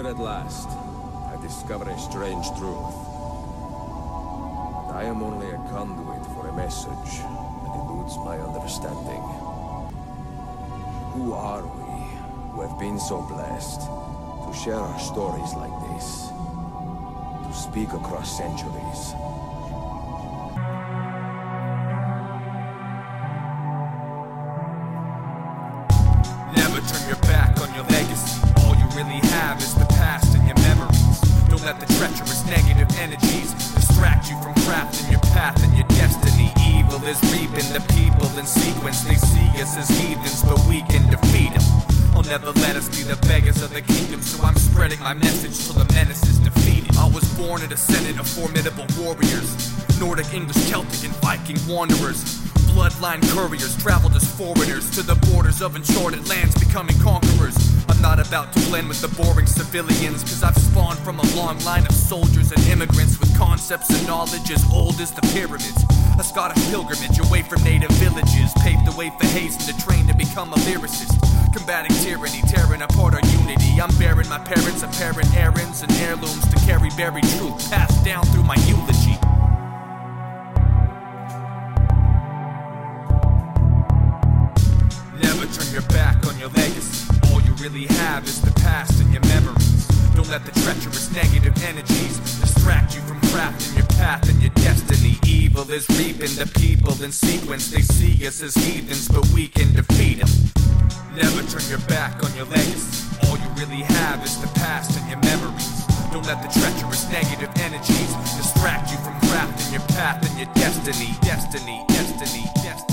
Here at last, I discover a strange truth. I am only a conduit for a message that eludes my understanding. Who are we who have been so blessed to share our stories like this? To speak across centuries. Never turn your back on your legacy. All you really have is let the treacherous negative energies distract you from crafting your path and your destiny. Evil is reaping the people in sequence. They see us as heathens, but we can defeat them. I'll oh, never let us be the beggars of the kingdom, so I'm spreading my message till the menace is defeated. I was born in a senate of formidable warriors Nordic, English, Celtic, and Viking wanderers. Bloodline couriers traveled as foreigners to the borders of uncharted lands, becoming conquerors. Not about to blend with the boring civilians, cause I've spawned from a long line of soldiers and immigrants with concepts and knowledge as old as the pyramids. A Scottish pilgrimage away from native villages paved the way for haste to train to become a lyricist. Combating tyranny, tearing apart our unity. I'm bearing my parents' apparent errands and heirlooms to carry buried truth passed down through my eulogy. Never turn your back on your legacy. Really have is the past and your memories. Don't let the treacherous negative energies distract you from crafting your path and your destiny. Evil is reaping the people in sequence. They see us as heathens, but we can defeat them. Never turn your back on your legacy. All you really have is the past and your memories. Don't let the treacherous negative energies distract you from crafting your path and your destiny. Destiny, destiny, destiny.